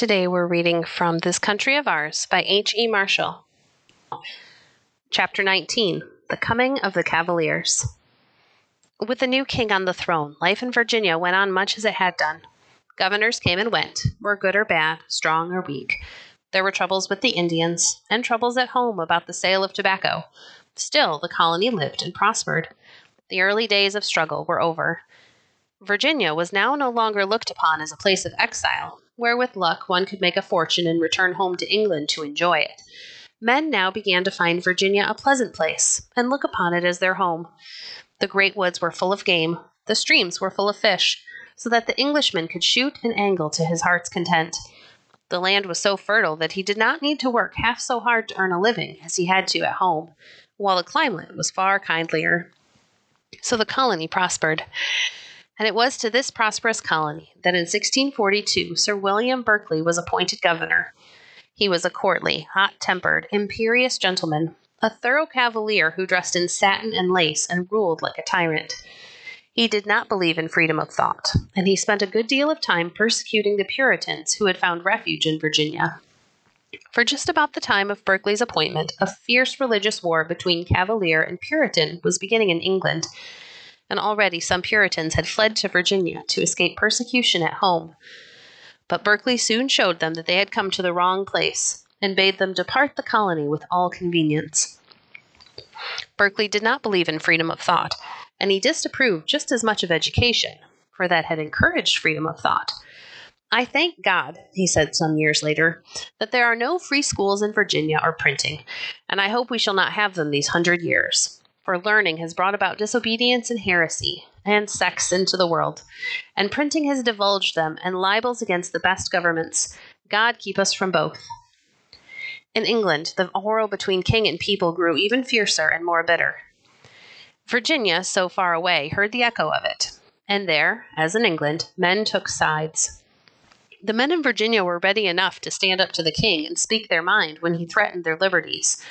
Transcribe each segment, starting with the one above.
Today we're reading from This Country of Ours by H.E. Marshall. Chapter 19 The Coming of the Cavaliers. With the new king on the throne, life in Virginia went on much as it had done. Governors came and went, were good or bad, strong or weak. There were troubles with the Indians, and troubles at home about the sale of tobacco. Still, the colony lived and prospered. The early days of struggle were over. Virginia was now no longer looked upon as a place of exile, where with luck one could make a fortune and return home to England to enjoy it. Men now began to find Virginia a pleasant place, and look upon it as their home. The great woods were full of game, the streams were full of fish, so that the Englishman could shoot and angle to his heart's content. The land was so fertile that he did not need to work half so hard to earn a living as he had to at home, while the climate was far kindlier. So the colony prospered. And it was to this prosperous colony that in 1642 Sir William Berkeley was appointed governor. He was a courtly, hot tempered, imperious gentleman, a thorough cavalier who dressed in satin and lace and ruled like a tyrant. He did not believe in freedom of thought, and he spent a good deal of time persecuting the Puritans who had found refuge in Virginia. For just about the time of Berkeley's appointment, a fierce religious war between Cavalier and Puritan was beginning in England, and already some Puritans had fled to Virginia to escape persecution at home. But Berkeley soon showed them that they had come to the wrong place, and bade them depart the colony with all convenience. Berkeley did not believe in freedom of thought, and he disapproved just as much of education, for that had encouraged freedom of thought. I thank God, he said some years later, that there are no free schools in Virginia or printing, and I hope we shall not have them these hundred years. For learning has brought about disobedience and heresy, and sects into the world, and printing has divulged them, and libels against the best governments. God keep us from both. In England, the quarrel between king and people grew even fiercer and more bitter. Virginia, so far away, heard the echo of it, and there, as in England, men took sides. The men in Virginia were ready enough to stand up to the king and speak their mind when he threatened their liberties.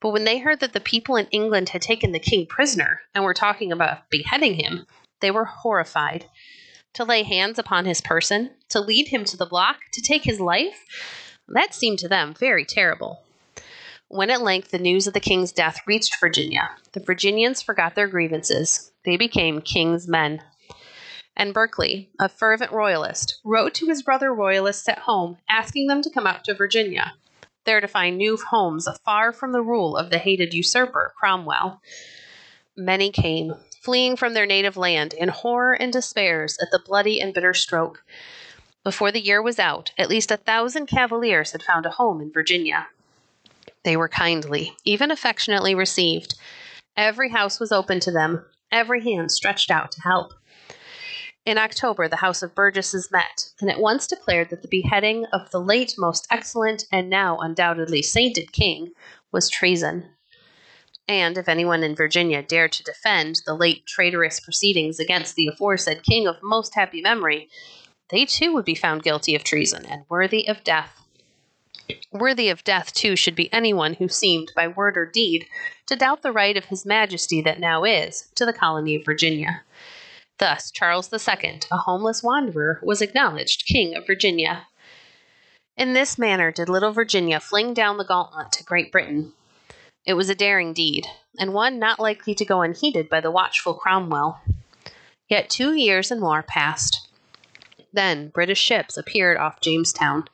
But when they heard that the people in England had taken the king prisoner and were talking about beheading him, they were horrified. To lay hands upon his person, to lead him to the block, to take his life, that seemed to them very terrible. When at length the news of the king's death reached Virginia, the Virginians forgot their grievances. They became king's men. And Berkeley, a fervent royalist, wrote to his brother royalists at home asking them to come out to Virginia, there to find new homes far from the rule of the hated usurper, Cromwell. Many came, fleeing from their native land in horror and despairs at the bloody and bitter stroke. Before the year was out, at least a thousand Cavaliers had found a home in Virginia. They were kindly, even affectionately received. Every house was open to them, every hand stretched out to help. In October, the House of Burgesses met, and at once declared that the beheading of the late most excellent and now undoubtedly sainted king was treason. And if anyone in Virginia dared to defend the late traitorous proceedings against the aforesaid king of most happy memory, they too would be found guilty of treason and worthy of death. Worthy of death, too, should be anyone who seemed, by word or deed, to doubt the right of His Majesty that now is to the colony of Virginia. Thus, Charles II, a homeless wanderer, was acknowledged King of Virginia. In this manner did little Virginia fling down the gauntlet to Great Britain. It was a daring deed, and one not likely to go unheeded by the watchful Cromwell. Yet two years and more passed. Then British ships appeared off Jamestown.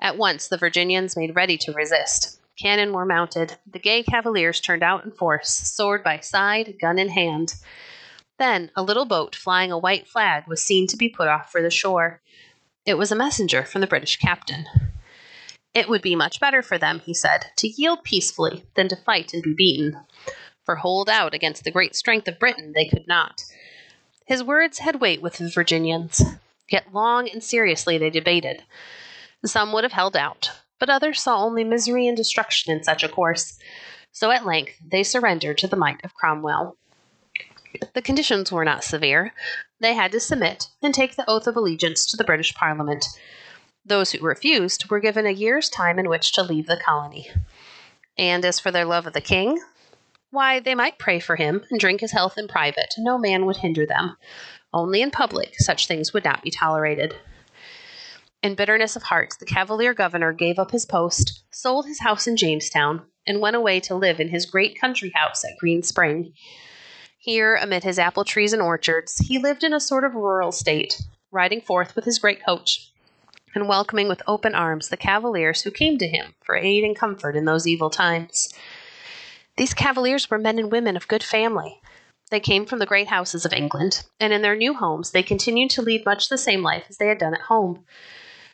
At once the Virginians made ready to resist. Cannon were mounted. The gay cavaliers turned out in force, sword by side, gun in hand. Then a little boat flying a white flag was seen to be put off for the shore. It was a messenger from the British captain. It would be much better for them, he said, to yield peacefully than to fight and be beaten. For hold out against the great strength of Britain they could not. His words had weight with the Virginians, yet long and seriously they debated. Some would have held out, but others saw only misery and destruction in such a course. So at length they surrendered to the might of Cromwell. The conditions were not severe. They had to submit and take the oath of allegiance to the British Parliament. Those who refused were given a year's time in which to leave the colony. And as for their love of the king, why, they might pray for him and drink his health in private, no man would hinder them. Only in public such things would not be tolerated. In bitterness of heart, the Cavalier governor gave up his post, sold his house in Jamestown, and went away to live in his great country house at Green Spring. Here, amid his apple trees and orchards, he lived in a sort of rural state, riding forth with his great coach, and welcoming with open arms the cavaliers who came to him for aid and comfort in those evil times. These cavaliers were men and women of good family. They came from the great houses of England, and in their new homes they continued to lead much the same life as they had done at home.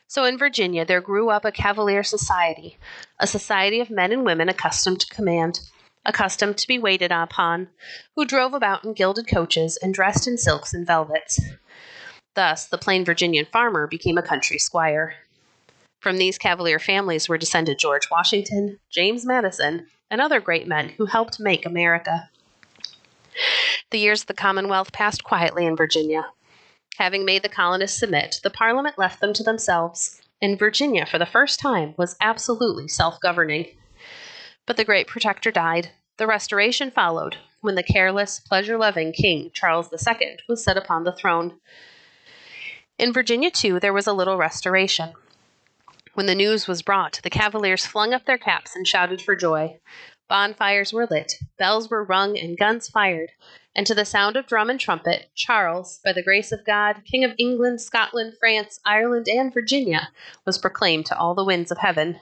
So in Virginia there grew up a cavalier society, a society of men and women accustomed to command, accustomed to be waited upon, who drove about in gilded coaches and dressed in silks and velvets. Thus, the plain Virginian farmer became a country squire. From these Cavalier families were descended George Washington, James Madison, and other great men who helped make America. The years of the Commonwealth passed quietly in Virginia. Having made the colonists submit, the Parliament left them to themselves, and Virginia, for the first time, was absolutely self governing. But the great protector died. The Restoration followed, when the careless, pleasure loving King Charles II was set upon the throne. In Virginia, too, there was a little restoration. When the news was brought, the Cavaliers flung up their caps and shouted for joy. Bonfires were lit, bells were rung, and guns fired, and to the sound of drum and trumpet, Charles, by the grace of God, King of England, Scotland, France, Ireland, and Virginia, was proclaimed to all the winds of heaven.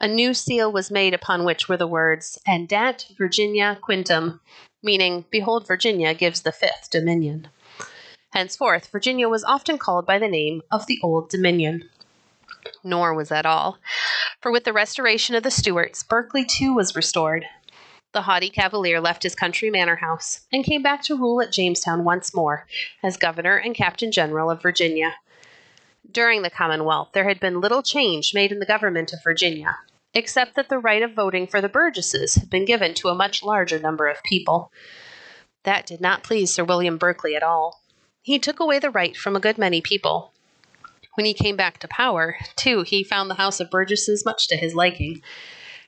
A new seal was made upon which were the words, En dat Virginia Quintum, meaning, Behold, Virginia gives the fifth dominion. Henceforth, Virginia was often called by the name of the Old Dominion. Nor was that all, for with the restoration of the Stuarts, Berkeley too was restored. The haughty Cavalier left his country manor house and came back to rule at Jamestown once more as Governor and Captain General of Virginia. During the Commonwealth, there had been little change made in the government of Virginia, except that the right of voting for the Burgesses had been given to a much larger number of people. That did not please Sir William Berkeley at all. He took away the right from a good many people. When he came back to power, too, he found the House of Burgesses much to his liking.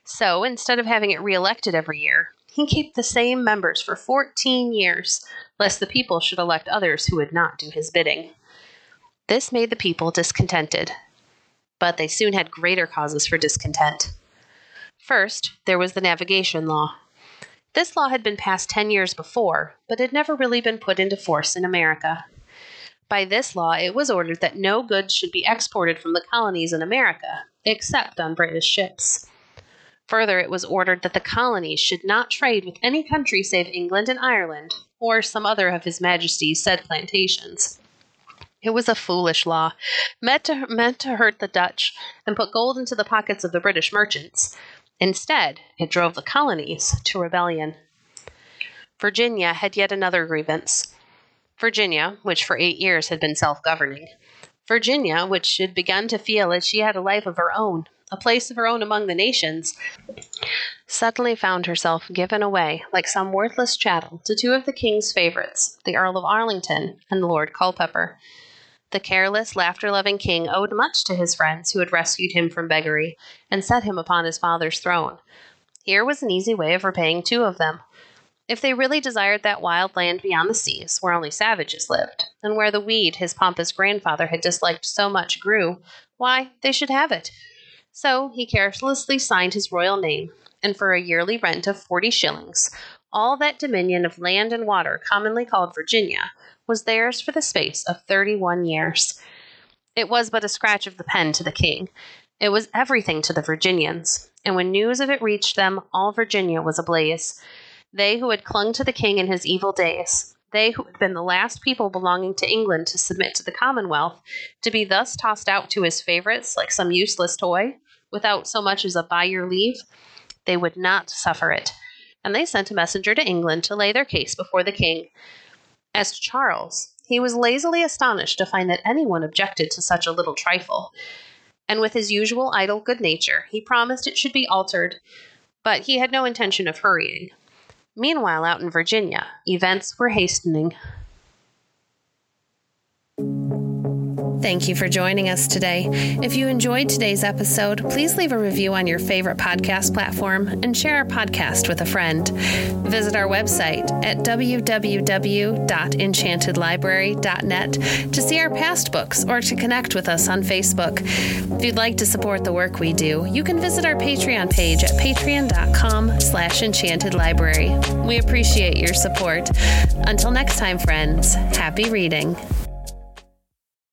So, instead of having it re-elected every year, he kept the same members for 14 years, lest the people should elect others who would not do his bidding. This made the people discontented, but they soon had greater causes for discontent. First, there was the navigation law. This law had been passed 10 years before, but had never really been put into force in America. By this law, it was ordered that no goods should be exported from the colonies in America, except on British ships. Further, it was ordered that the colonies should not trade with any country save England and Ireland, or some other of His Majesty's said plantations. It was a foolish law, meant to, meant to hurt the Dutch and put gold into the pockets of the British merchants. Instead, it drove the colonies to rebellion. Virginia had yet another grievance. Virginia, which for eight years had been self governing. Virginia, which had begun to feel as she had a life of her own, a place of her own among the nations, suddenly found herself given away like some worthless chattel to two of the king's favorites, the Earl of Arlington and Lord Culpeper. The careless, laughter loving king owed much to his friends who had rescued him from beggary and set him upon his father's throne. Here was an easy way of repaying two of them. If they really desired that wild land beyond the seas, where only savages lived, and where the weed his pompous grandfather had disliked so much grew, why, they should have it. So he carelessly signed his royal name, and for a yearly rent of forty shillings, all that dominion of land and water commonly called Virginia was theirs for the space of thirty one years. It was but a scratch of the pen to the king. It was everything to the Virginians, and when news of it reached them, all Virginia was ablaze. They who had clung to the king in his evil days, they who had been the last people belonging to England to submit to the Commonwealth, to be thus tossed out to his favorites like some useless toy, without so much as a by your leave, they would not suffer it. And they sent a messenger to England to lay their case before the king. As to Charles, he was lazily astonished to find that anyone objected to such a little trifle. and with his usual idle good nature, he promised it should be altered, but he had no intention of hurrying. Meanwhile, out in Virginia, events were hastening. Thank you for joining us today. If you enjoyed today's episode, please leave a review on your favorite podcast platform and share our podcast with a friend. Visit our website at www.enchantedlibrary.net to see our past books or to connect with us on Facebook. If you'd like to support the work we do, you can visit our Patreon page at patreon.com slash enchantedlibrary. We appreciate your support. Until next time, friends, happy reading.